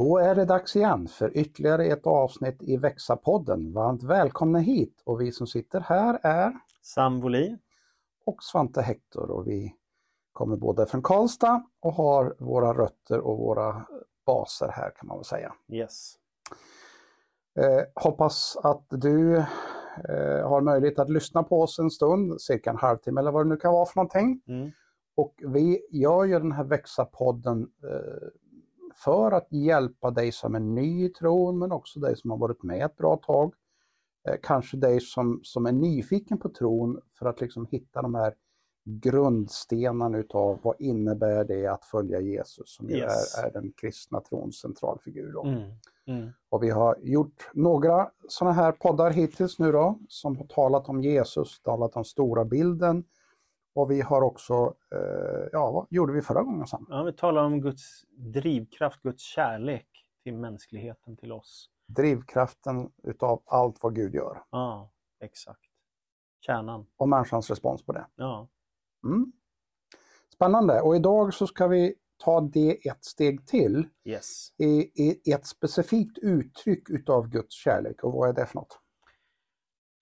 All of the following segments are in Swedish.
Då är det dags igen för ytterligare ett avsnitt i Växa-podden. Varmt välkomna hit och vi som sitter här är Sam Wolin. och Svante Hector och vi kommer båda från Karlstad och har våra rötter och våra baser här kan man väl säga. Yes. Eh, hoppas att du eh, har möjlighet att lyssna på oss en stund, cirka en halvtimme eller vad det nu kan vara för någonting. Mm. Och vi gör ju den här Växa-podden eh, för att hjälpa dig som är ny i tron men också dig som har varit med ett bra tag. Eh, kanske dig som, som är nyfiken på tron för att liksom hitta de här grundstenarna utav vad innebär det att följa Jesus som Yes. är, är den kristna trons centralfigur. Mm. Mm. Och vi har gjort några sådana här poddar hittills nu då, som har talat om Jesus, talat om stora bilden. Och vi har också, eh, ja vad gjorde vi förra gången Sam? Ja, vi talar om Guds drivkraft, Guds kärlek till mänskligheten, till oss. Drivkraften utav allt vad Gud gör Ja, exakt. Kärnan. och människans respons på det. Ja. Mm. Spännande och idag så ska vi ta det ett steg till Yes. i, i ett specifikt uttryck utav Guds kärlek. Och vad är det för något?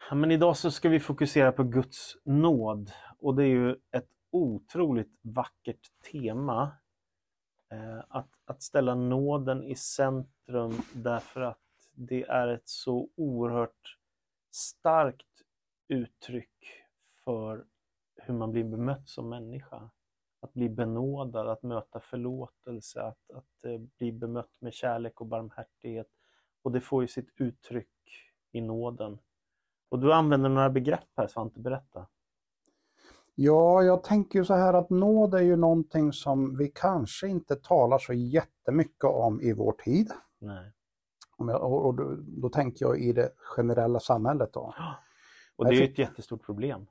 Ja, Men idag så ska vi fokusera på Guds nåd och det är ju ett otroligt vackert tema. Eh, att, att ställa nåden i centrum därför att det är ett så oerhört starkt uttryck för hur man blir bemött som människa. Att bli benådad, att möta förlåtelse, att, att eh, bli bemött med kärlek och barmhärtighet. Och det får ju sitt uttryck i nåden. Och du använder några begrepp här Svante, berätta. Ja, jag tänker ju så här att nåd är ju någonting som vi kanske inte talar så jättemycket om i vår tid. Nej. Jag, och då, då tänker jag i det generella samhället då. Och det är ju ett jättestort problem.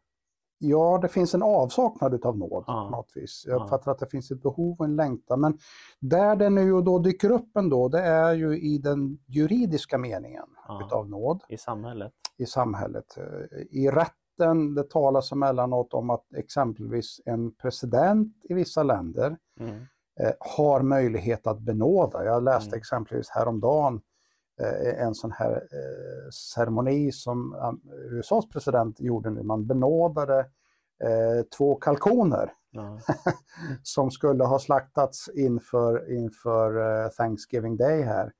Ja, det finns en avsaknad utav nåd Ja. på något vis. Jag Ja. uppfattar att det finns ett behov och en längtan. Men där det nu och då dyker upp ändå, det är ju i den juridiska meningen Ja. utav nåd I samhället. i samhället. Eh, I rätten, det talas emellanåt om att exempelvis en president i vissa länder Mm. eh, har möjlighet att benåda. Jag läste Mm. exempelvis häromdagen eh, en sån här eh, ceremoni som eh, USAs president gjorde nu. Man benådade eh, två kalkoner Ja. som skulle ha slaktats inför, inför eh, Thanksgiving Day här.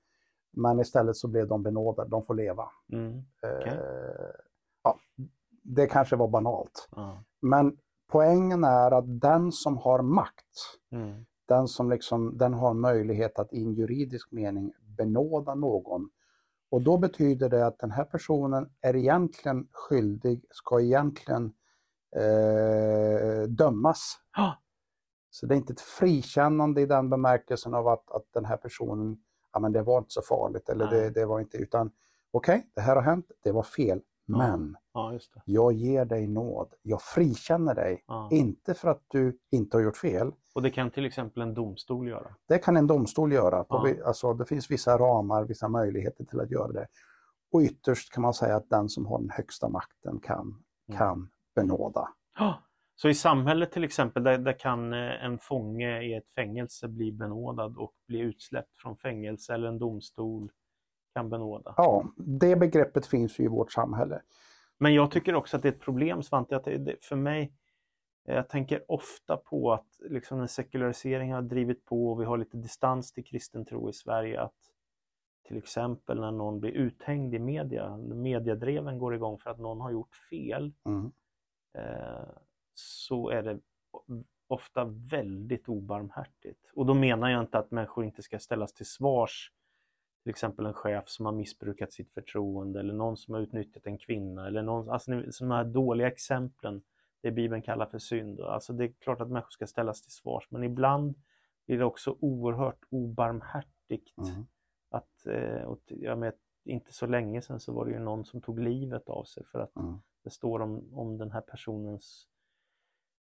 Men istället så blev de benådade, de får leva. Mm. Eh, Okej. ja, det kanske var banalt. Ja. Men poängen är att den som har makt, Mm. den som liksom, den har möjlighet att i en juridisk mening benåda någon. Och då betyder det att den här personen är egentligen skyldig, ska egentligen eh, dömas. Ah, Så det är inte ett frikännande i den bemärkelsen av att, att den här personen, ja men det var inte så farligt eller det, det var inte, utan okej, det här har hänt, det var fel. Men ja, jag ger dig nåd, jag frikänner dig. Ja. Inte för att du inte har gjort fel, Och det kan till exempel en domstol göra. det kan en domstol göra. Ja. Alltså, det finns vissa ramar, vissa möjligheter till att göra det. Och ytterst kan man säga att den som har den högsta makten kan, Mm. kan benåda. Så i samhället till exempel, där, där kan eh, en fånge i ett fängelse bli benådad och bli utsläppt från fängelse eller en domstol kan benåda. Ja, det begreppet finns ju i vårt samhälle. Men jag tycker också att det är ett problem Svante, att det, för mig, eh, jag tänker ofta på att liksom en sekularisering har drivit på och vi har lite distans till kristen tro i Sverige. Att till exempel när någon blir uthängd i media, när mediedreven går igång för att någon har gjort fel, Mm. eh, så är det ofta väldigt obarmhärtigt. Och då menar jag inte att människor inte ska ställas till svars. Till exempel en chef som har missbrukat sitt förtroende eller någon som har utnyttjat en kvinna eller någon, alltså sådana här dåliga exemplen, det Bibeln kallar för synd. Alltså det är klart att människor ska ställas till svars, men ibland blir det också oerhört obarmhärtigt. Mm. Att, eh, och jag vet, inte så länge sedan så var det ju någon som tog livet av sig för att Mm. det står om, om den här personens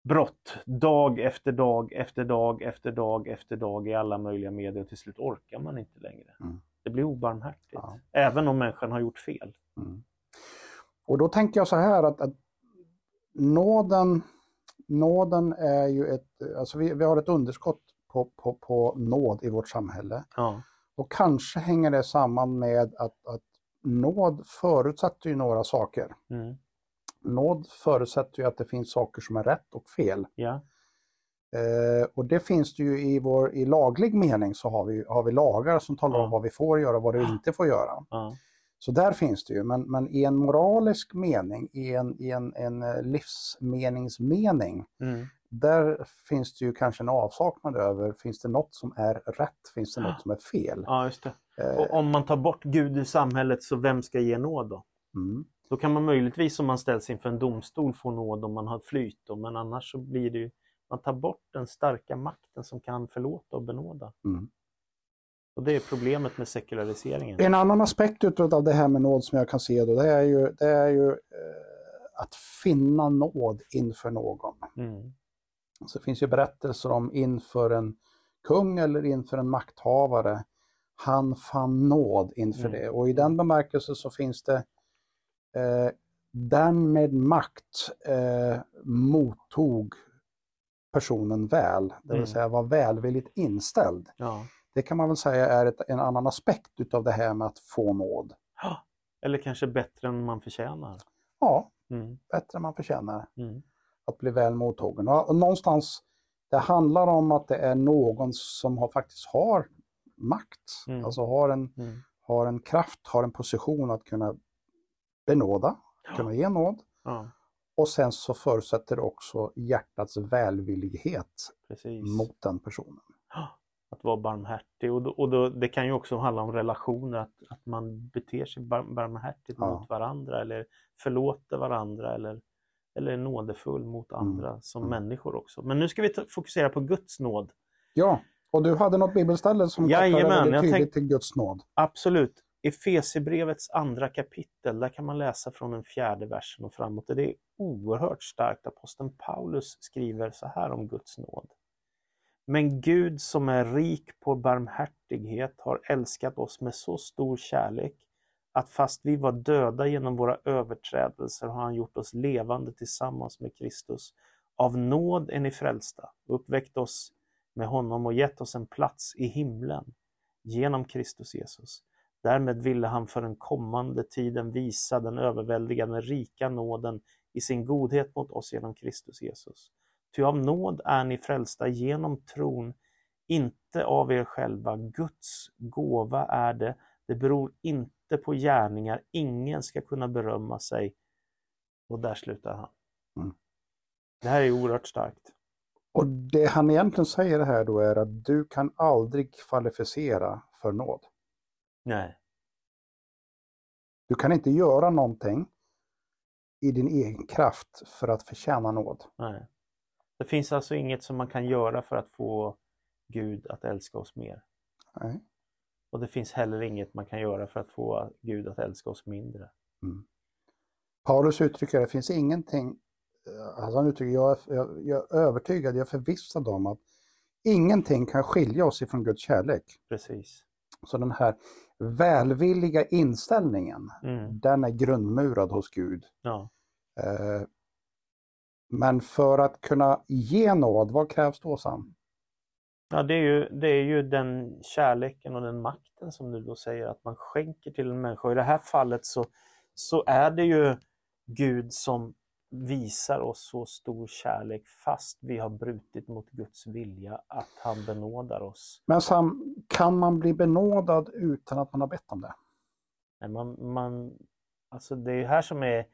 brott dag efter dag efter dag efter dag efter dag i alla möjliga medier och till slut orkar man inte längre. Mm. Det blir obarmhärtigt. Ja. Även om människan har gjort fel. Mm. Och då tänker jag så här att, att nåden, nåden är ju ett, alltså vi, vi har ett underskott på, på, på nåd i vårt samhälle. Ja. Och kanske hänger det samman med att, att nåd förutsätter ju några saker. Mm. Nåd förutsätter ju att det finns saker som är rätt och fel. Ja. Eh, och det finns det ju i vår i laglig mening så har vi, har vi lagar som talar om vad vi får göra och vad vi inte får göra. Så där finns det ju, men, men i en moralisk mening, i en, i en, en eh, livsmeningsmening, Mm. där finns det ju kanske en avsaknad över, finns det något som är rätt, finns det något som är fel? ja, just det. Eh, Och om man tar bort Gud ur samhället, så vem ska ge nåd då? mm, Då kan man möjligtvis om man ställs inför en domstol få nåd om man har flyt, då, men annars så blir det ju, man tar bort den starka makten som kan förlåta och benåda. mm. Och det är problemet med sekulariseringen. En annan aspekt utav det här med nåd som jag kan se då, det är ju, det är ju eh, att finna nåd inför någon. Mm. Så det finns ju berättelser om inför en kung eller inför en makthavare. Han fann nåd inför Mm. det och i den bemärkelsen så finns det eh, den med makt eh, mottog personen väl, det vill Mm. säga var välvilligt inställd. Ja. Det kan man väl säga är ett, en annan aspekt utav det här med att få nåd. Eller kanske bättre än man förtjänar. Ja, Mm. bättre än man förtjänar Mm. att bli väl mottagen. Och, någonstans, det handlar om att det är någon som har, faktiskt har makt, Mm. alltså har en, Mm. har en kraft, har en position att kunna benåda, kunna ge nåd. Ja, Och sen så förutsätter det också hjärtats välvillighet precis. mot den personen. Att vara barmhärtig. Och, då, och då, det kan ju också handla om relationer, att, att man beter sig bar, barmhärtigt Ja. mot varandra eller förlåter varandra eller, eller är nådefull mot andra som Mm. människor också. Men nu ska vi fokusera på Guds nåd. Ja, och du hade något bibelställe som Jajamän, väldigt tydligt tänk- till Guds nåd. Absolut. Efesierbrevets andra kapitel, där kan man läsa från den fjärde versen och framåt. Och Det är oerhört starkt. Aposteln Paulus skriver så här om Guds nåd. Men Gud som är rik på barmhärtighet har älskat oss med så stor kärlek att fast vi var döda genom våra överträdelser har han gjort oss levande tillsammans med Kristus. Av nåd är ni frälsta, uppväckt oss med honom och gett oss en plats i himlen genom Kristus Jesus. Därmed ville han för den kommande tiden visa den överväldigande rika nåden i sin godhet mot oss genom Kristus Jesus. Ty av nåd är ni frälsta genom tron, inte av er själva. Guds gåva är det. Det beror inte på gärningar. Ingen ska kunna berömma sig. Och där slutar han. Mm. Det här är oerhört starkt. Och det han egentligen säger här då är att du kan aldrig kvalificera för nåd. Nej. Du kan inte göra någonting i din egen kraft för att förtjäna nåd. Nej. Det finns alltså inget som man kan göra för att få Gud att älska oss mer. Nej. Och det finns heller inget man kan göra för att få Gud att älska oss mindre. Paulus uttrycker det finns ingenting, eh, alltså han uttrycker jag, jag, jag är övertygad, jag är förvissad om att ingenting kan skilja oss ifrån Guds kärlek. Precis. Så den här välvilliga inställningen, Mm. den är grundmurad hos Gud. Ja. Eh, Men för att kunna ge nåd, vad krävs då Sam? Ja, det är, ju, det är ju den kärleken och den makten som du då säger att man skänker till en människa. I det här fallet så, så är det ju Gud som visar oss så stor kärlek fast vi har brutit mot Guds vilja att han benådar oss. Men Sam, kan man bli benådad utan att man har bett om det? Nej, Man, man, alltså det är här som är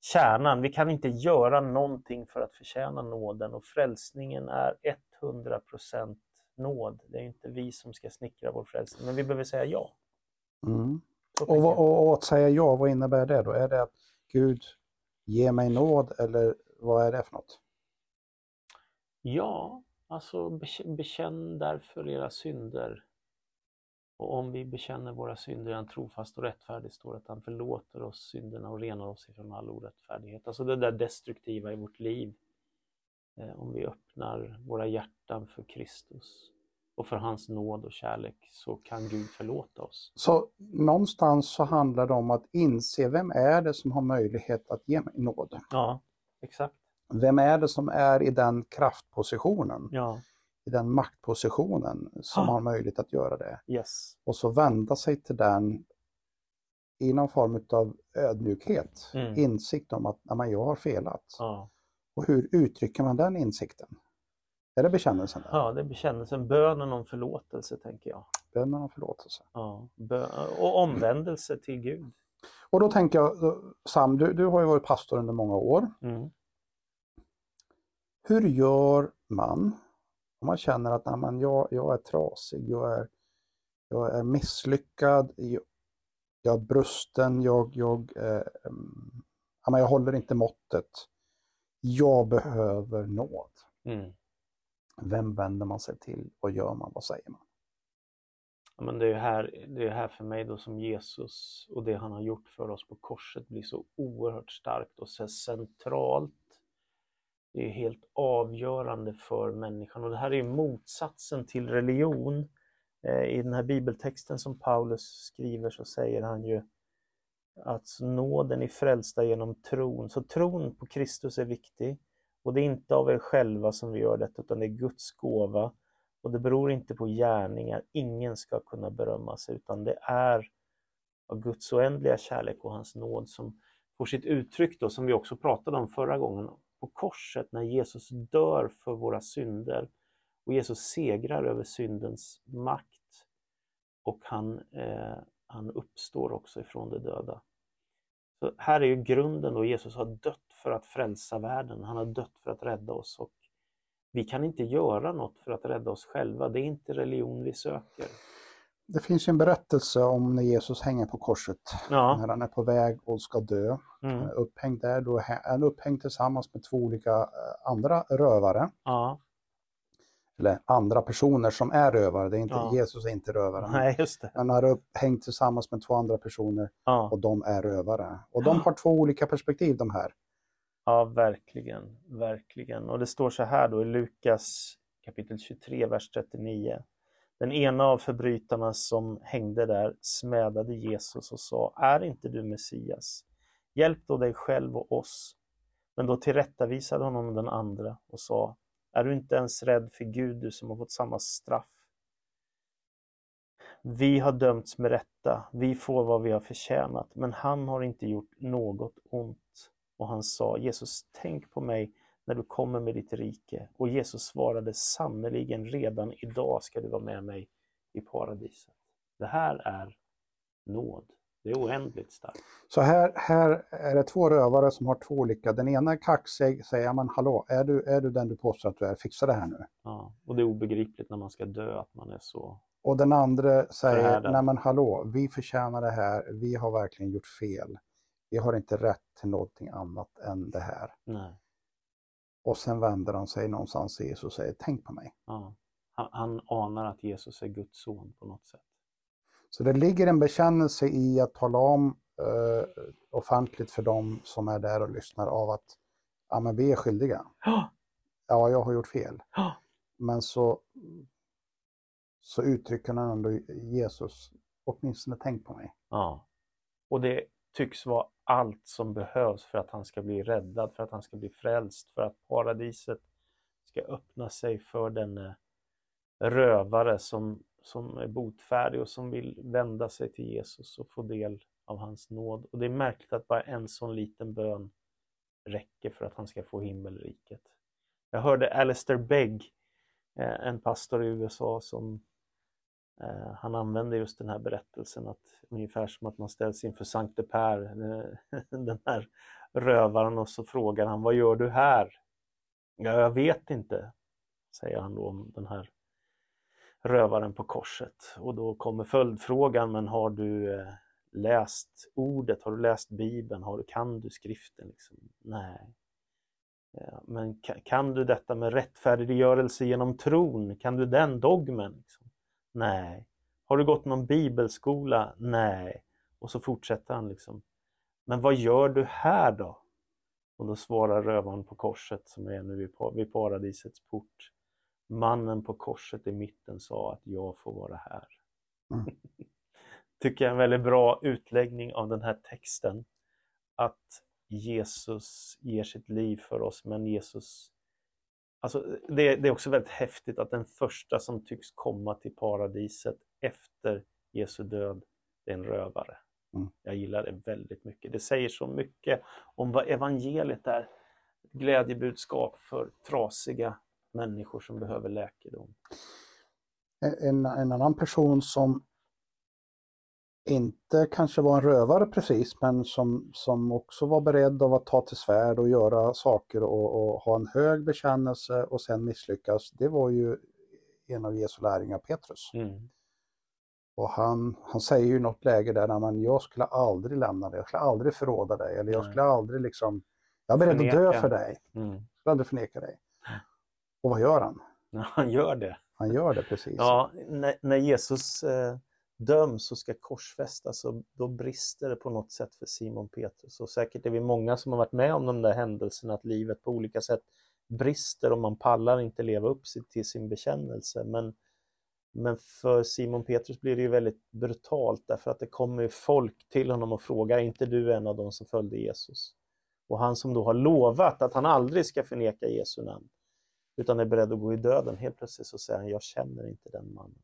kärnan. Vi kan inte göra någonting för att förtjäna nåden och frälsningen är 100% nåd. Det är inte vi som ska snickra vår frälsning, men vi behöver säga ja. Mm. Och, och, och att säga ja, vad innebär det då? Är det att Gud Ge mig nåd eller vad är det för något? Ja, alltså bekänn därför era synder. Och om vi bekänner våra synder är han trofast och rättfärdig, står det att han förlåter oss synderna och renar oss ifrån all orättfärdighet. Alltså det där destruktiva i vårt liv. Eh, om vi öppnar våra hjärtan för Kristus och för hans nåd och kärlek så kan Gud förlåta oss. Så någonstans så handlar det om att inse vem är det som har möjlighet att ge mig nåd? Ja, exakt. Vem är det som är i den kraftpositionen? Ja, i den maktpositionen som Ah. har möjlighet att göra det. Yes. Och så vända sig till den i någon form av ödmjukhet, Mm. insikt om att "Nej, jag har felat. Ja. Och hur uttrycker man den insikten? Är det bekännelsen? Där? ja, det är bekännelsen, bönen om förlåtelse tänker jag. Bönen om förlåtelse. Ja. Och omvändelse till Gud. Och då tänker jag, eh, Sam, du, du har ju varit pastor under många år. Mm. Hur gör man om man känner att "Nej, men jag, jag är trasig, jag är, jag är misslyckad, jag, jag är brusten, jag, jag, eh, mm, jag håller inte måttet. Jag behöver nåd. Mm. Vem vänder man sig till? Vad gör man? Vad säger man? Ja, men det är här, det är här för mig då som Jesus och det han har gjort för oss på korset blir så oerhört starkt och så centralt. Det är helt avgörande för människan och det här är motsatsen till religion. Eh, I den här bibeltexten som Paulus skriver så säger han ju att nåden är frälsta genom tron. Så tron på Kristus är viktig och det är inte av er själva som vi gör detta utan det är Guds gåva och det beror inte på gärningar. Ingen ska kunna berömma sig utan det är av Guds oändliga kärlek och hans nåd som får sitt uttryck då, som vi också pratade om förra gången, på korset när Jesus dör för våra synder och Jesus segrar över syndens makt och han, eh, han uppstår också ifrån de döda. Så här är ju grunden då, Jesus har dött för att frälsa världen, han har dött för att rädda oss och vi kan inte göra något för att rädda oss själva, det är inte religion vi söker. Det finns ju en berättelse om när Jesus hänger på korset. Ja, När han är på väg och ska dö. Mm, upphängd där, då är han upphängd tillsammans med två olika eh, andra rövare. ja, Eller andra personer som är rövare, det är inte, Ja. Jesus är inte rövare. nej just det. Han är upphängd tillsammans med två andra personer Ja, och de är rövare. Och de har två olika perspektiv de här. ja, verkligen, verkligen. Och det står så här då i Lukas kapitel 23, vers 39. Den ena av förbrytarna som hängde där smädade Jesus och sa, är inte du Messias? Hjälp då dig själv och oss. Men då tillrättavisade honom den andra och sa, är du inte ens rädd för Gud, du som har fått samma straff? Vi har dömts med rätta, vi får vad vi har förtjänat, men han har inte gjort något ont. Och han sa, Jesus, tänk på mig när du kommer med ditt rike. Och Jesus svarade, sannerligen redan idag ska du vara med mig i paradiset. Det här är nåd. Det är oändligt starkt. Så här, här är det två rövare som har två olika. Den ena är kaxig, säger men hallå, är du, är du den du påstår att du är? Fixa det här nu. Ja. Och det är obegripligt när man ska dö att man är så... Och den andra säger, nej men hallå, vi förtjänar det här, vi har verkligen gjort fel. Vi har inte rätt till någonting annat än det här. Nej. Och sen vänder han sig någonstans till Jesus och säger, tänk på mig. Ja. Han, han anar att Jesus är Guds son på något sätt. Så det ligger en bekännelse i att tala om eh, offentligt för dem som är där och lyssnar av att ja, men vi är skyldiga. Ja, Ja, jag har gjort fel. Men så, så uttrycker han ändå Jesus, åtminstone tänk på mig. ja. Och det tycks vara allt som behövs för att han ska bli räddad, för att han ska bli frälst, för att paradiset ska öppna sig för den rövare som, som är botfärdig och som vill vända sig till Jesus och få del av hans nåd. Och det är märkligt att bara en sån liten bön räcker för att han ska få himmelriket. Jag hörde Alistair Begg, eh, en pastor i USA som eh, han använde just den här berättelsen att ungefär som att man ställs inför Sankte Per, eh, den här rövaren och så frågar han vad gör du här? Ja, jag vet inte, säger han då om den här rövaren på korset. Och då kommer följdfrågan, men har du eh, läst ordet? Har du läst Bibeln? Har du, kan du skriften? Liksom? Nej. Ja, men kan du detta med rättfärdiggörelse genom tron? Kan du den dogmen? Liksom? Nej. Har du gått någon bibelskola? Nej. Och så fortsätter han liksom. Men vad gör du här då? Och då svarar rövaren på korset som är nu vid paradisets port. Mannen på korset i mitten sa att jag får vara här. Mm. Tycker jag är en väldigt bra utläggning av den här texten. Att Jesus ger sitt liv för oss, men Jesus Alltså, det, det är också väldigt häftigt att den första som tycks komma till paradiset efter Jesu död, det är en rövare. Mm. Jag gillar det väldigt mycket. Det säger så mycket om vad evangeliet är. Ett glädjebudskap för trasiga människor som behöver läkedom. En, en annan person som inte kanske var en rövare precis, men som, som också var beredd att ta till svärd och göra saker och, och ha en hög bekännelse och sen misslyckas, det var ju en av Jesu lärjungar, Petrus. Mm. Och han, han säger ju i något läge där, "Nej, men jag skulle aldrig lämna dig, jag skulle aldrig förråda dig, eller jag skulle aldrig liksom, jag är beredd att dö för dig, Mm. jag skulle aldrig förneka dig. Och vad gör han? Han gör det. Han gör det precis. Ja, när, när Jesus eh, döms och ska korsfästas så då brister det på något sätt för Simon Petrus. Och säkert är vi många som har varit med om de där händelserna att livet på olika sätt brister och man pallar inte leva upp till sin bekännelse. Men, men för Simon Petrus blir det ju väldigt brutalt därför att det kommer folk till honom och frågar, är inte du en av de som följde Jesus? Och han som då har lovat att han aldrig ska förneka Jesu namn utan är beredd att gå i döden. Helt plötsligt så säger han, jag känner inte den mannen.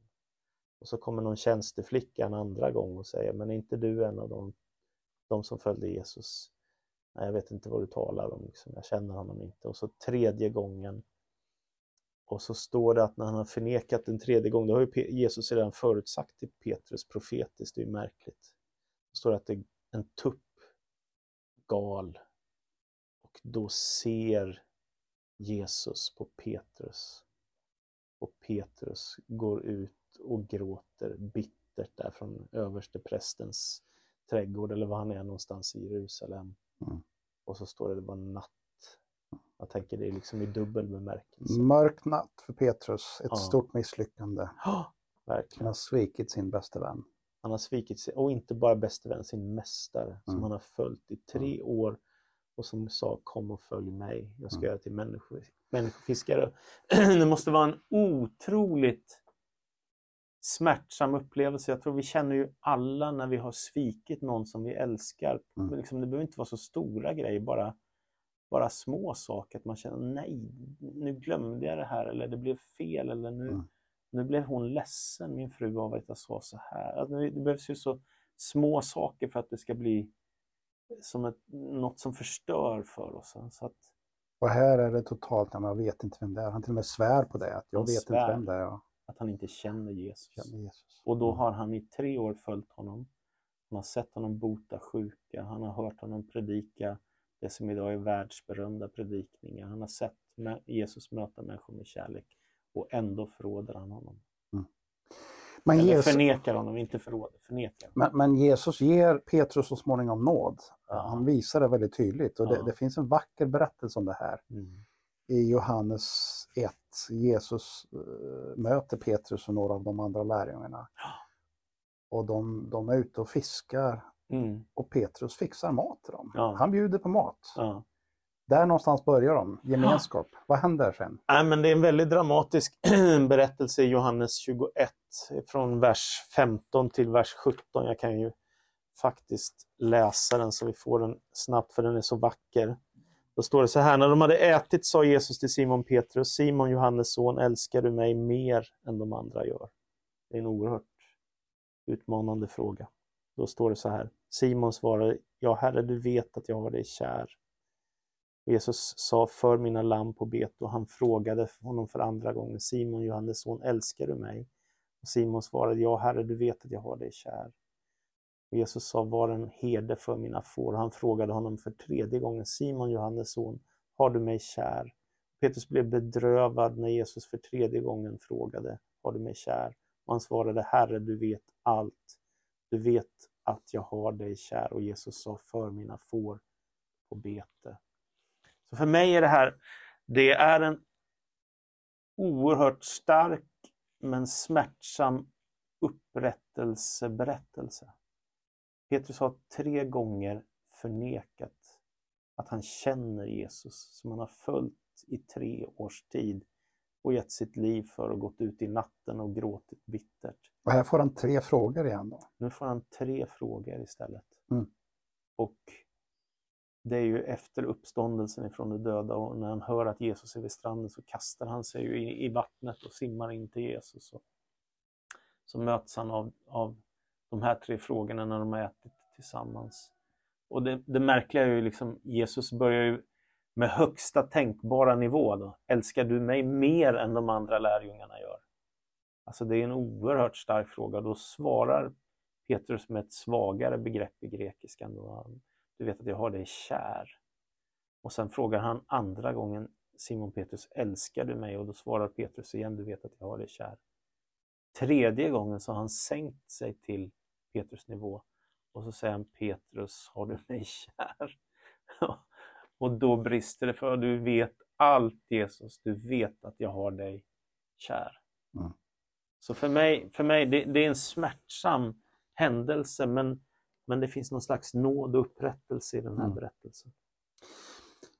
Och så kommer någon tjänsteflicka en andra gång och säger, men är inte du en av de, de som följde Jesus? Nej, jag vet inte vad du talar om, liksom. jag känner honom inte. Och så tredje gången, och så står det att när han har förnekat den tredje gången, då har ju Jesus redan förutsagt till Petrus profetiskt, det är ju märkligt. Då står det att det är en tupp gal och då ser Jesus på Petrus. Och Petrus går ut och gråter bittert där från översteprästens trädgård eller var han är någonstans i Jerusalem. Mm. Och så står det det var natt. Jag tänker det är liksom i dubbel bemärkelse. Mörk natt för Petrus, ett Ja. stort misslyckande. Han verkligen. har svikit sin bästa vän. Han har svikit sin, och inte bara bäste vän, sin mästare som Mm. han har följt i tre år och som sa kom och följ mig, jag ska Mm. göra till människor, människofiskare. det måste vara en otroligt smärtsam upplevelse. Jag tror vi känner ju alla när vi har svikit någon som vi älskar. Mm. Liksom, det behöver inte vara så stora grejer, bara, bara små saker. Att man känner nej, nu glömde jag det här eller det blev fel eller nu, Mm. nu blev hon ledsen, min fru, av att jag sa så här. Att det behövs ju så små saker för att det ska bli som ett, något som förstör för oss. Så att, Och här är det totalt, men jag vet inte vem det är. Han till och med svär på det, att jag vet inte vem det är. Jag att han inte känner Jesus. känner Jesus. Och då Mm. har han i tre år följt honom. Han har sett honom bota sjuka, han har hört honom predika det som idag är världsberömda predikningar. Han har sett Jesus möta människor med kärlek och ändå förråder han honom. Men Eller Jesus, förnekar honom, inte förråder, förnekar. men, men Jesus ger Petrus så småningom nåd. Ja. Han visar det väldigt tydligt och det, Ja. det finns en vacker berättelse om det här. Mm. i Johannes 1. Jesus eh, möter Petrus och några av de andra lärjungarna. Och de, de är ute och fiskar Mm. och Petrus fixar mat till dem. Ja. Han bjuder på mat. Ja. Där någonstans börjar de, gemenskap. Vad händer sen? Nej, men det är en väldigt dramatisk berättelse i Johannes 21 från vers 15 till vers 17. Jag kan ju faktiskt läsa den så vi får den snabbt för den är så vacker. Då står det så här, när de hade ätit sa Jesus till Simon Petrus, Simon Johannes son, älskar du mig mer än de andra gör? Det är en oerhört utmanande fråga. Då står det så här, Simon svarade, ja herre du vet att jag har dig kär. Jesus sa, för mina lamm på bete och han frågade honom för andra gången, Simon, Johannes son, älskar du mig? Och Simon svarade, ja herre, du vet att jag har dig kär. Och Jesus sa, var en herde för mina får. Han frågade honom för tredje gången, Simon, Johannes son, har du mig kär? Petrus blev bedrövad när Jesus för tredje gången frågade, har du mig kär? Och han svarade, Herre, du vet allt. Du vet att jag har dig kär. Och Jesus sa, för mina får på bete. Så för mig är det här, det är en oerhört stark men smärtsam upprättelseberättelse. Petrus har tre gånger förnekat att han känner Jesus som han har följt i tre års tid och gett sitt liv för och gått ut i natten och gråtit bittert. Och här får han tre frågor igen då. Nu får han tre frågor istället. Mm. Och det är ju efter uppståndelsen ifrån de döda och när han hör att Jesus är vid stranden så kastar han sig ju i, i vattnet och simmar in till Jesus. Och så möts han av, av de här tre frågorna när de har ätit tillsammans. Och det, det märkliga är ju liksom, Jesus börjar ju med högsta tänkbara nivå. Då. Älskar du mig mer än de andra lärjungarna gör? Alltså det är en oerhört stark fråga. Då svarar Petrus med ett svagare begrepp i grekiskan. Då. Du vet att jag har dig kär. Och sen frågar han andra gången Simon Petrus, älskar du mig? Och då svarar Petrus igen, du vet att jag har dig kär. Tredje gången så har han sänkt sig till Petrus nivå och så säger han Petrus, har du mig kär? och då brister det för du vet allt Jesus, du vet att jag har dig kär. Mm. Så för mig, för mig det, det, är en smärtsam händelse men, men det finns någon slags nåd och upprättelse i den här mm. berättelsen.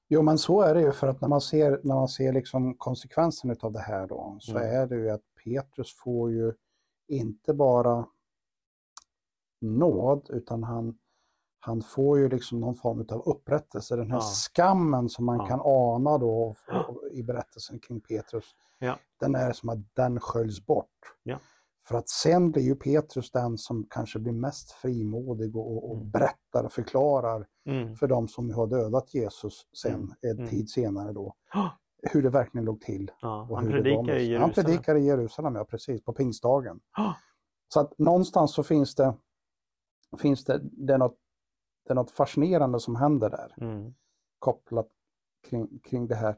Jo men så är det ju för att när man ser, när man ser liksom konsekvensen av det här då så mm. är det ju att Petrus får ju inte bara nåd utan han, han får ju liksom någon form av upprättelse. Den här ja. skammen som man ja. kan ana då i berättelsen kring Petrus, ja. den är som att den sköljs bort. För att sen blir ju Petrus den som kanske blir mest frimodig och, och mm. berättar och förklarar mm. för de som har dödat Jesus sen, mm. en mm. tid senare då, hur det verkligen låg till. Ja, han predikar i Jerusalem. Han predikar i Jerusalem, ja precis, på pingstdagen. Så att någonstans så finns det, finns det, det, är något, det är något fascinerande som händer där. Mm. Kopplat kring, kring det här.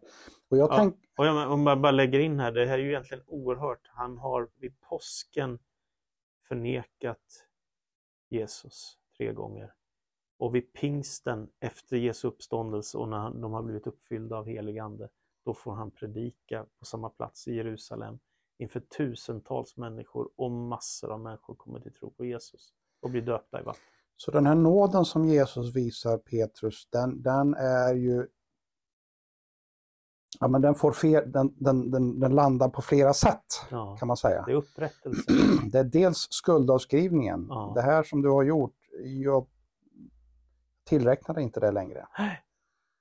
Och jag ja, tänk... och jag, om jag bara lägger in här, det här är ju egentligen oerhört. Han har vid påsken förnekat Jesus tre gånger. Och vid pingsten efter Jesu uppståndelse och när de har blivit uppfyllda av helig ande, då får han predika på samma plats i Jerusalem inför tusentals människor och massor av människor kommer till tro på Jesus och blir döpta i vatten. Så den här nåden som Jesus visar Petrus, den, den är ju Ja, men den, får fel, den, den, den, den landar på flera sätt ja, kan man säga. Det är upprättelse. Det är dels skuldavskrivningen. Ja. Det här som du har gjort, jag tillräknar inte det längre.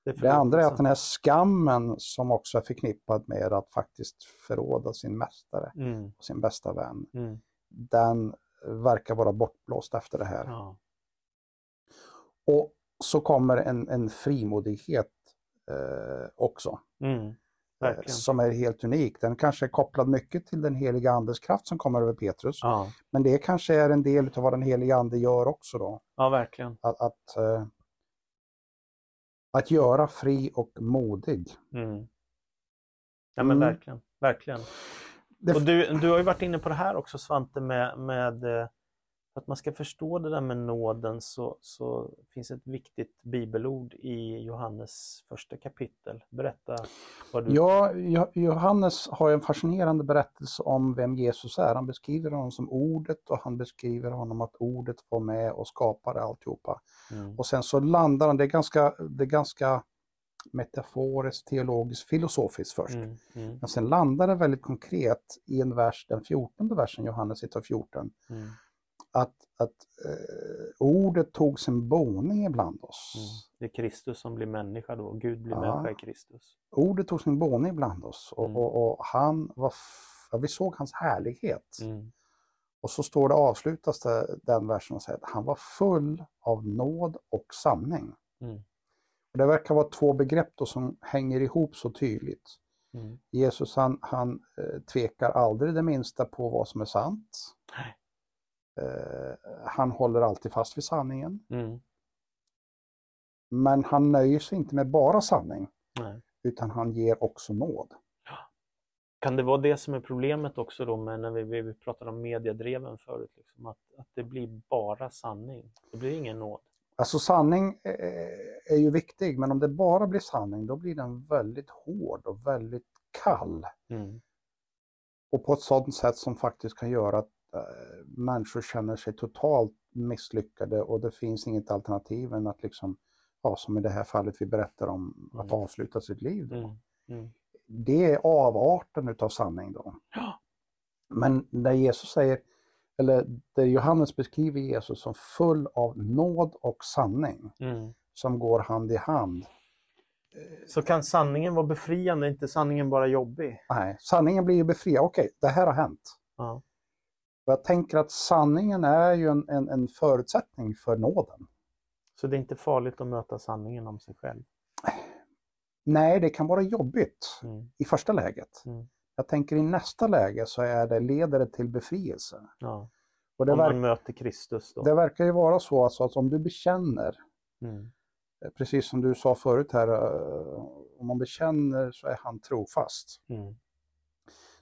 Det, det andra är att den här skammen som också är förknippad med att faktiskt förråda sin mästare mm. och sin bästa vän. Mm. Den verkar vara bortblåst efter det här. Ja. Och så kommer en, en frimodighet eh, också. Mm. Eh, som är helt unik. Den kanske är kopplad mycket till den heliga andes kraft som kommer över Petrus. Ja. Men det kanske är en del av vad den heliga ande gör också då. Ja, verkligen. Att, att, eh, att göra fri och modig. Mm. Ja men mm. verkligen, verkligen. Och du, du har ju varit inne på det här också Svante med, med eh, för att man ska förstå det där med nåden så, så finns ett viktigt bibelord i Johannes första kapitel. Berätta vad du... Ja, Johannes har en fascinerande berättelse om vem Jesus är. Han beskriver honom som ordet och han beskriver honom att ordet var med och skapade alltihopa. Mm. Och sen så landar han, det är ganska, det är ganska metaforiskt, teologiskt, filosofiskt först. Mm, mm. Men sen landar det väldigt konkret i en vers, den 14 versen, Johannes 1 och 14. Mm att, att eh, ordet tog sin boning ibland oss. Mm. Det är Kristus som blir människa då, Gud blir ja. människa i Kristus. Ordet tog sin boning ibland oss och, mm. och, och, han var, ja, vi såg hans härlighet. Mm. Och så står det avslutas det, den versen och säger att han var full av nåd och sanning. Det verkar vara två begrepp då som hänger ihop så tydligt. Mm. Jesus han, han eh, tvekar aldrig det minsta på vad som är sant. Nej. Eh, han håller alltid fast vid sanningen. Mm. Men han nöjer sig inte med bara sanning, Nej. utan han ger också nåd. Kan det vara det som är problemet också då med när vi, vi pratade om mediedreven förut, liksom, att, att det blir bara sanning? Det blir ingen nåd. Alltså sanning är, är ju viktig, men om det bara blir sanning då blir den väldigt hård och väldigt kall. Mm. Och på ett sådant sätt som faktiskt kan göra att Eh, människor känner sig totalt misslyckade och det finns inget alternativ än att liksom, ja, som i det här fallet vi berättar om, att mm. avsluta sitt liv. Då. Mm. Mm. Det är avarten utav sanning då. Ja. Men när Jesus säger, eller där Johannes beskriver Jesus som full av nåd och sanning, mm. som går hand i hand. Så kan sanningen vara befriande, inte sanningen bara jobbig? Nej, sanningen blir ju befriad. Okej, det här har hänt. Ja. Jag tänker att sanningen är ju en, en, en förutsättning för nåden. Så det är inte farligt att möta sanningen om sig själv? Nej, det kan vara jobbigt Mm. i första läget. Mm. Jag tänker i nästa läge så är det, leder det till befrielse. Ja. Och det, Om man möter Kristus då? det verkar ju vara så alltså att om du bekänner, Mm. eh, precis som du sa förut här, eh, om man bekänner så är han trofast. Mm.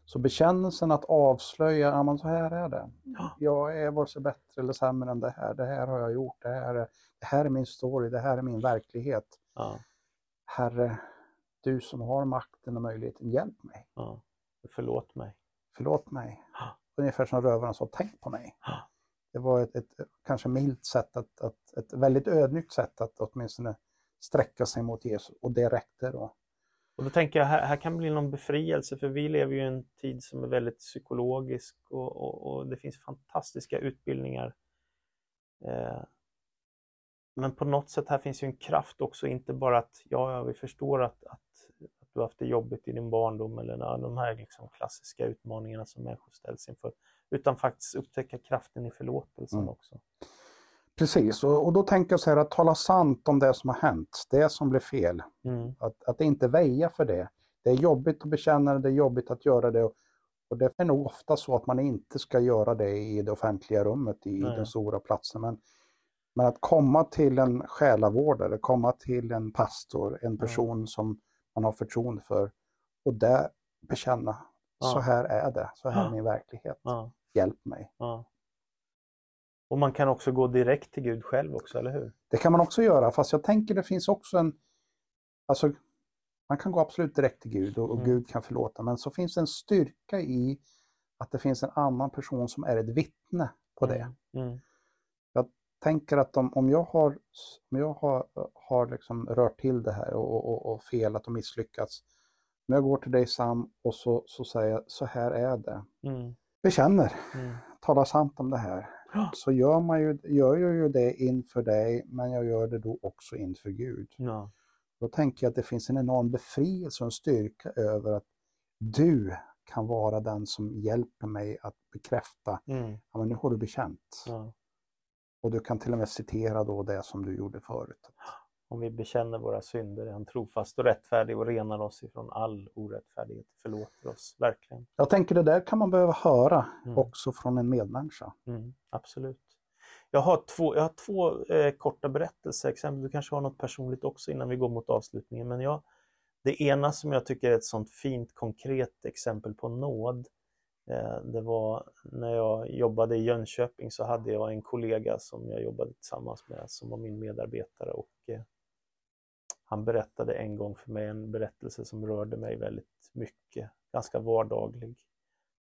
Så bekännelsen att avslöja, ja men så här är det. Ja. Jag är vare sig bättre eller sämre än det här. Det här har jag gjort. Det här, är, det här är min story. Det här är min verklighet. Ja. Herre, du som har makten och möjligheten, hjälp mig. Ja. Förlåt mig. Förlåt mig. Ungefär som rövaren sa, tänk på mig. Det var ett, ett kanske milt sätt, att, att, ett väldigt ödmjukt sätt att åtminstone sträcka sig mot Jesus. Och det räckte då. Och då tänker jag, här, här kan bli någon befrielse, för vi lever ju i en tid som är väldigt psykologisk och, och, och det finns fantastiska utbildningar. Eh, men på något sätt här finns ju en kraft också, inte bara att, ja, ja vi förstår att, att du har haft det jobbigt i din barndom eller ja, de här liksom klassiska utmaningarna som människor ställs inför, utan faktiskt upptäcka kraften i förlåtelsen Mm. också. Precis, och, och då tänker jag så här att tala sant om det som har hänt, det som blev fel. Mm. Att, att inte väja för det. Det är jobbigt att bekänna det, det är jobbigt att göra det. Och det är nog ofta så att man inte ska göra det i det offentliga rummet, i Nej. den stora platsen. Men, men att komma till en själavårdare, komma till en pastor, en person som man har förtroende för och där bekänna, Ja. så här är det, så här är min verklighet. Hjälp mig. Och man kan också gå direkt till Gud själv också, eller hur? Det kan man också göra, fast jag tänker det finns också en... Alltså, man kan gå absolut direkt till Gud och, och Mm. Gud kan förlåta, men så finns det en styrka i att det finns en annan person som är ett vittne på det. Mm. Mm. Tänker att om, om jag har, om jag har, har liksom rört till det här och, och, och felat och misslyckats, när jag går till dig Sam och så, så säger jag så här är det. Mm. Bekänner, Mm. talar sant om det här. Så gör, man ju, gör jag ju det inför dig, men jag gör det då också inför Gud. Ja. Då tänker jag att det finns en enorm befrielse och en styrka över att du kan vara den som hjälper mig att bekräfta, Mm. ja men nu har du bekänt. Ja. Och du kan till och med citera då det som du gjorde förut. Om vi bekänner våra synder är han trofast och rättfärdig och renar oss ifrån all orättfärdighet. Förlåter oss, verkligen. Jag tänker det där kan man behöva höra Mm. också från en medmänniska. Mm, absolut. Jag har två, jag har två eh, korta berättelseexempel. Du kanske har något personligt också innan vi går mot avslutningen. Men jag, det ena som jag tycker är ett sånt fint konkret exempel på nåd. Eh, det var när jag jobbade i Jönköping så hade jag en kollega som jag jobbade tillsammans med som var min medarbetare och eh, han berättade en gång för mig en berättelse som rörde mig väldigt mycket, ganska vardaglig.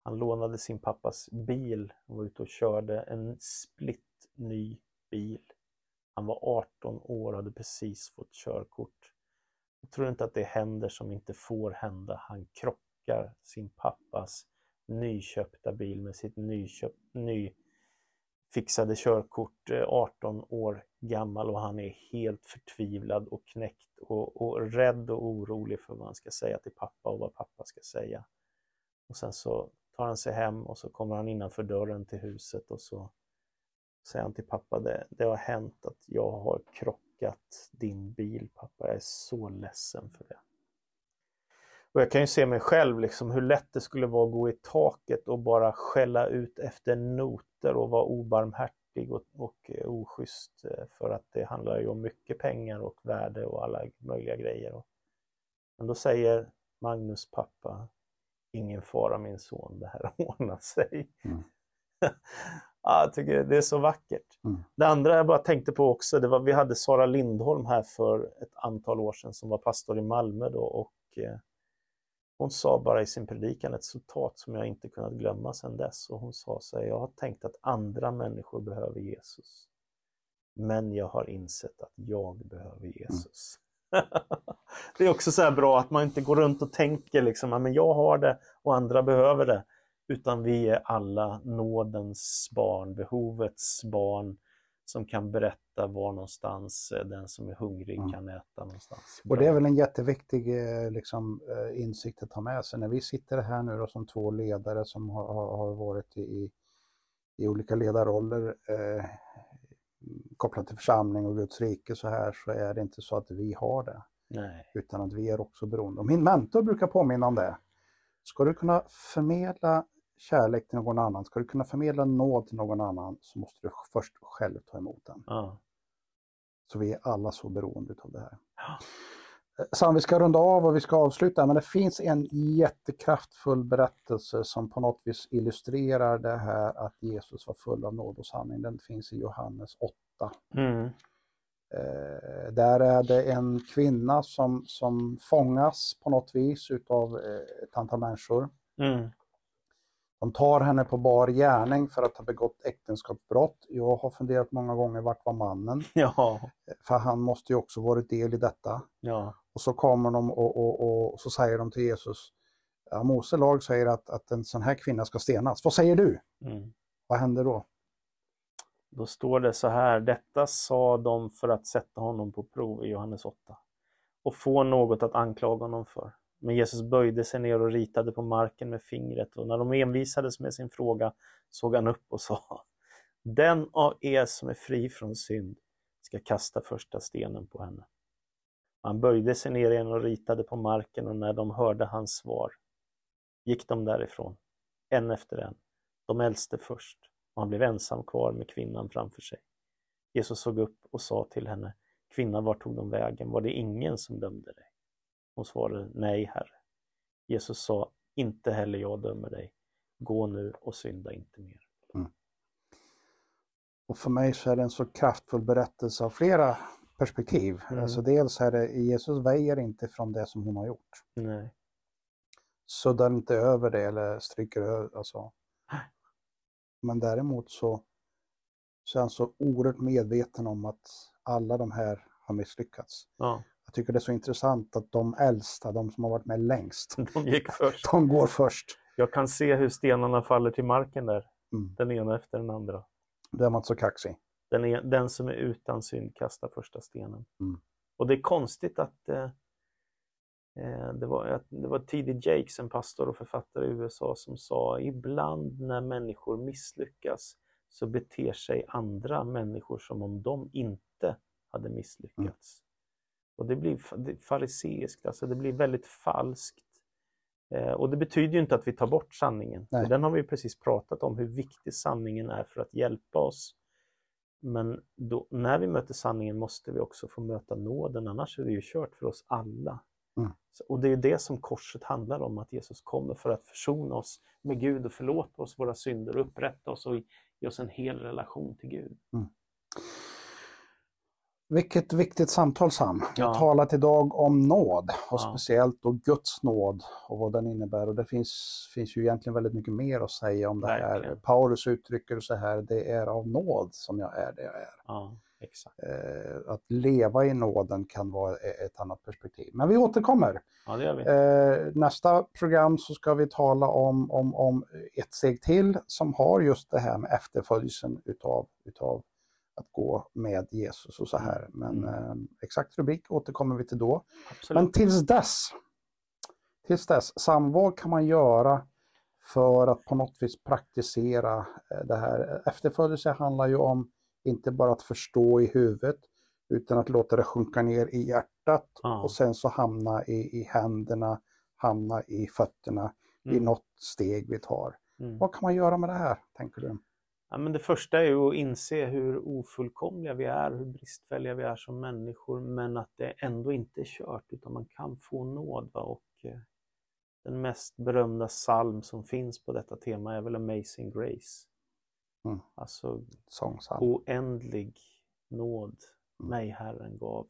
Han lånade sin pappas bil och var ute och körde en splitt ny bil. Han var 18 år och hade precis fått körkort. Jag tror inte att det händer som inte får hända. Han krockar sin pappas nyköpta bil med sitt nyköp, nyfixade körkort, eh, 18 år gammal och han är helt förtvivlad och knäckt och, och rädd och orolig för vad han ska säga till pappa och vad pappa ska säga. Och sen så tar han sig hem och så kommer han innanför dörren till huset och så säger han till pappa, det, det har hänt att jag har krockat din bil pappa, jag är så ledsen för det. Och jag kan ju se mig själv, liksom, hur lätt det skulle vara att gå i taket och bara skälla ut efter noter och vara obarmhärtig och, och eh, oschysst eh, för att det handlar ju om mycket pengar och värde och alla möjliga grejer. Men då säger Magnus pappa, ingen fara min son, det här ordnar sig. Mm. ja, jag tycker det är så vackert. Mm. Det andra jag bara tänkte på också, det var vi hade Sara Lindholm här för ett antal år sedan som var pastor i Malmö då och eh, hon sa bara i sin predikan ett citat som jag inte kunnat glömma sedan dess och hon sa så här, jag har tänkt att andra människor behöver Jesus. Men jag har insett att jag behöver Jesus. det är också så här bra att man inte går runt och tänker liksom, "Ja, men jag har det och andra behöver det. Utan vi är alla nådens barn, behovets barn. Som kan berätta var någonstans eh, den som är hungrig Mm. kan äta någonstans. Och det Bra. är väl en jätteviktig eh, liksom, eh, insikt att ta med sig. När vi sitter här nu då, som två ledare som har, har, varit i, i, i olika ledarroller eh, kopplat till församling och Guds rike så här så är det inte så att vi har det. Nej. Utan att vi är också beroende. Och min mentor brukar påminna om det. Ska du kunna förmedla kärlek till någon annan, ska du kunna förmedla nåd till någon annan så måste du först själv ta emot den. Ja. Så vi är alla så beroende av det här. Ja. Eh, Sam, vi ska runda av och vi ska avsluta, men det finns en jättekraftfull berättelse som på något vis illustrerar det här att Jesus var full av nåd och sanning. Den finns i Johannes 8. Mm. Eh, där är det en kvinna som, som fångas på något vis utav eh, ett antal människor. Mm. De tar henne på bar gärning för att ha begått äktenskapsbrott. Jag har funderat många gånger, vart var mannen? Ja. För han måste ju också varit del i detta. Ja. Och så kommer de och, och, och, och så säger de till Jesus, ja, Mose lag säger att, att en sån här kvinna ska stenas. Vad säger du? Mm. Vad händer då? Då står det så här, detta sa de för att sätta honom på prov i Johannes 8 och få något att anklaga honom för. Men Jesus böjde sig ner och ritade på marken med fingret och när de envisades med sin fråga såg han upp och sa Den av er som är fri från synd ska kasta första stenen på henne. Han böjde sig ner igen och ritade på marken och när de hörde hans svar gick de därifrån, en efter en, de äldste först och han blev ensam kvar med kvinnan framför sig. Jesus såg upp och sa till henne, kvinna, vart tog de vägen? Var det ingen som dömde dig? Hon svarade, nej, herre. Jesus sa, inte heller jag dömer dig. Gå nu och synda inte mer. Och för mig så är det en så kraftfull berättelse av flera perspektiv. Mm. Alltså dels är det, Jesus väjer inte från det som hon har gjort. Nej. Suddar inte över det eller stryker över. Alltså. Men däremot så, så är han så oerhört medveten om att alla de här har misslyckats. Ja, Jag tycker det är så intressant att de äldsta, de som har varit med längst, de gick först. de går först. Jag kan se hur stenarna faller till marken där, Mm. den ena efter den andra. Då är man inte så kaxig. Den, är, den som är utan synd kastar första stenen. Mm. Och det är konstigt att eh, eh, det, var, det var T.D. Jakes, en pastor och författare i USA, som sa ibland när människor misslyckas så beter sig andra människor som om de inte hade misslyckats. Och det blir fariseiskt, alltså det blir väldigt falskt. Eh, och det betyder ju inte att vi tar bort sanningen. Nej. För den har vi ju precis pratat om, hur viktig sanningen är för att hjälpa oss. Men då, när vi möter sanningen måste vi också få möta nåden, annars är det ju kört för oss alla. Mm. Och det är det som korset handlar om, att Jesus kommer för att försona oss med Gud och förlåta oss våra synder, och upprätta oss och ge oss en hel relation till Gud. Vilket viktigt samtal Sam. Vi har Ja. talat idag om nåd och Ja. speciellt då Guds nåd och vad den innebär. Och det finns, finns ju egentligen väldigt mycket mer att säga om det här. Verkligen. Paulus uttrycker så här, det är av nåd som jag är det jag är. Ja, exakt. Eh, att leva i nåden kan vara e- ett annat perspektiv. Men vi återkommer. Ja, det gör vi. Eh, nästa program så ska vi tala om, om, om ett steg till som har just det här med efterföljelsen utav, utav att gå med Jesus och så här. Men Mm. eh, exakt rubrik återkommer vi till då. Absolut. Men tills dess, tills dess, Sam, vad kan man göra för att på något vis praktisera eh, det här? Efterföljelse handlar ju om inte bara att förstå i huvudet utan att låta det sjunka ner i hjärtat Ja. och sen så hamna i, i händerna, hamna i fötterna i Mm. något steg vi tar. Mm. Vad kan man göra med det här, tänker du? Ja, men det första är ju att inse hur ofullkomliga vi är, hur bristfälliga vi är som människor, men att det ändå inte är kört, utan man kan få nåd. Va? Och, eh, den mest berömda psalm som finns på detta tema är väl Amazing Grace. Mm. Alltså Sångsam. oändlig nåd Mm. mig Herren gav.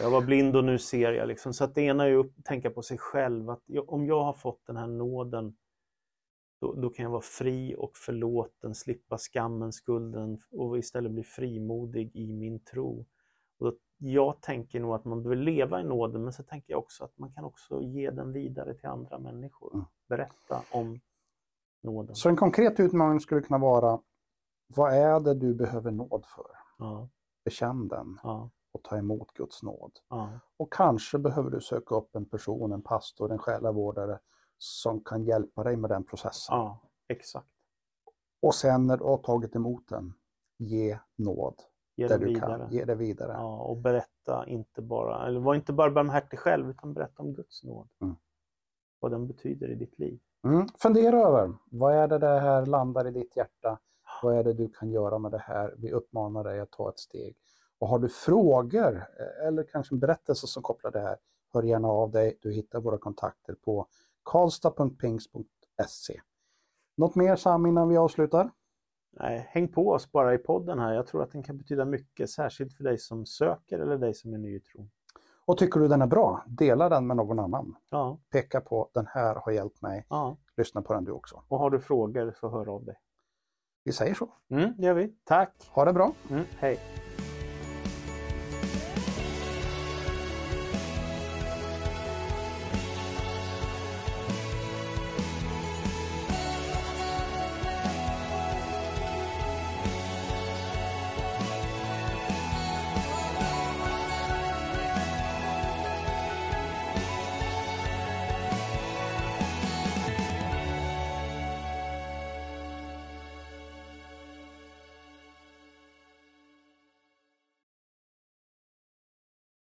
Jag var blind och nu ser jag. Liksom. Så att det ena är att tänka på sig själv. Att om jag har fått den här nåden, då, då kan jag vara fri och förlåten, slippa skammen, skulden och istället bli frimodig i min tro. Och då, jag tänker nog att man behöver leva i nåden, men så tänker jag också att man kan också ge den vidare till andra människor. Mm. Berätta om nåden. Så en konkret utmaning skulle kunna vara Vad är det du behöver nåd för? Ja, Bekänn den ja, och ta emot Guds nåd. ja, Och kanske behöver du söka upp en person, en pastor, en själavårdare som kan hjälpa dig med den processen. ja, exakt. Och sen när du har tagit emot den, ge nåd Ge där du vidare. kan. Ge det vidare. Ja, och berätta inte bara, eller var inte bara barmhärtig själv, utan berätta om Guds nåd. Mm. Vad den betyder i ditt liv. Mm. Fundera över, vad är det det här landar i ditt hjärta? Vad är det du kan göra med det här? Vi uppmanar dig att ta ett steg. Och har du frågor eh, eller kanske en berättelse som kopplar det här, hör gärna av dig. Du hittar våra kontakter på karlstad.pings.se. Något mer Sam innan vi avslutar? Nej, häng på oss bara i podden här. Jag tror att den kan betyda mycket, särskilt för dig som söker eller dig som är ny i tron. Och tycker du den är bra, dela den med någon annan. Ja, Peka på den här har hjälpt mig. ja. Lyssna på den du också. Och har du frågor så hör av dig. Vi säger så. Mm, det gör vi. Tack! Ha det bra! Mm, hej!